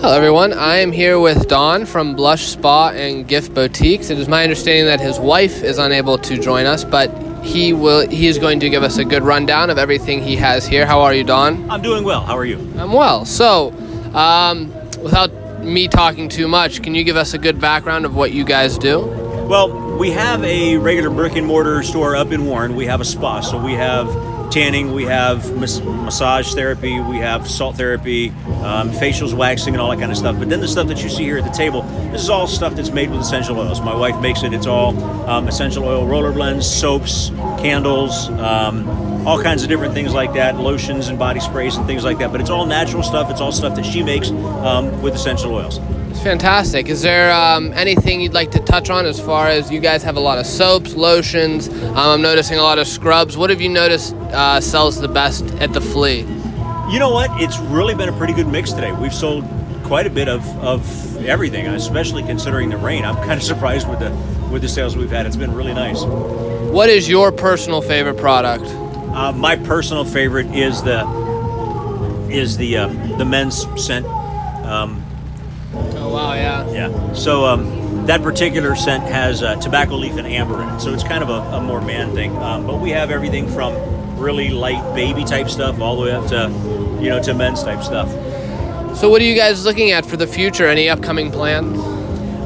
Hello, everyone. I am here with Don from Blush Spa and Gift Boutiques. It is my understanding that his wife is unable to join us, but he will. He is going to give us a good rundown of everything he has here. How are you, Don? I'm doing well. How are you? I'm well. So, um, without me talking too much, can you give us a good background of what you guys do? Well, we have a regular brick and mortar store up in Warren. We have a spa, so we have tanning, we have mas- massage therapy, we have salt therapy, um, facials, waxing, and all that kind of stuff. But then the stuff that you see here at the table, this is all stuff that's made with essential oils. My wife makes it. It's all um, essential oil roller blends, soaps, candles, um, all kinds of different things like that, lotions and body sprays and things like that. But it's all natural stuff. It's all stuff that she makes um, with essential oils. It's fantastic. Is there um, anything you'd like to touch on as far as you guys have a lot of soaps, lotions? Um, I'm noticing a lot of scrubs. What have you noticed uh, sells the best at the flea? You know what? It's really been a pretty good mix today. We've sold quite a bit of, of everything, especially considering the rain. I'm kind of surprised with the with the sales we've had. It's been really nice. What is your personal favorite product? Uh, my personal favorite is the is the uh, the men's scent. Um, Oh wow, yeah. yeah. So um, that particular scent has uh, tobacco leaf and amber in it. So it's kind of a, a more man thing. Um, but we have everything from really light baby type stuff all the way up to you know to men's type stuff. So what are you guys looking at for the future? Any upcoming plans?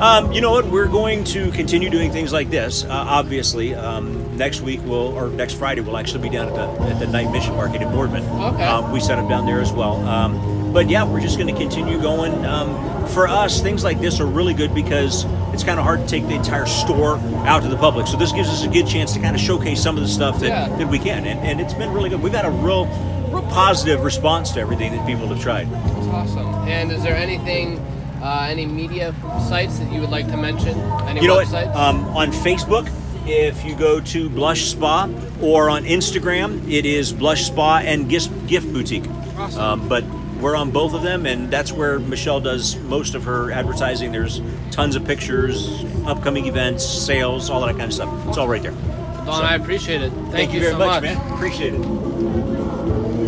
Um, you know what? We're going to continue doing things like this. Uh, obviously, um, next week we'll, or next Friday, we'll actually be down at the at the night mission market in Boardman. Okay. Um, we set up down there as well. Um, but yeah, we're just going to continue going. For us, things like this are really good because it's kind of hard to take the entire store out to the public. So this gives us a good chance to kind of showcase some of the stuff that, Yeah. that we can, and, and it's been really good. We've had a real, real positive response to everything that people have tried. That's awesome. And is there anything, uh, any media sites that you would like to mention? Any you know what? Um, on Facebook, if you go to Blush Spa, or on Instagram, it is Blush Spa and Gift, Gift Boutique. Awesome. Um, but we're on both of them, and that's where Michelle does most of her advertising. There's tons of pictures, upcoming events, sales, all that kind of stuff. It's all right there. Don, I appreciate it. Thank, Thank you, you very so much, much. man. Appreciate it.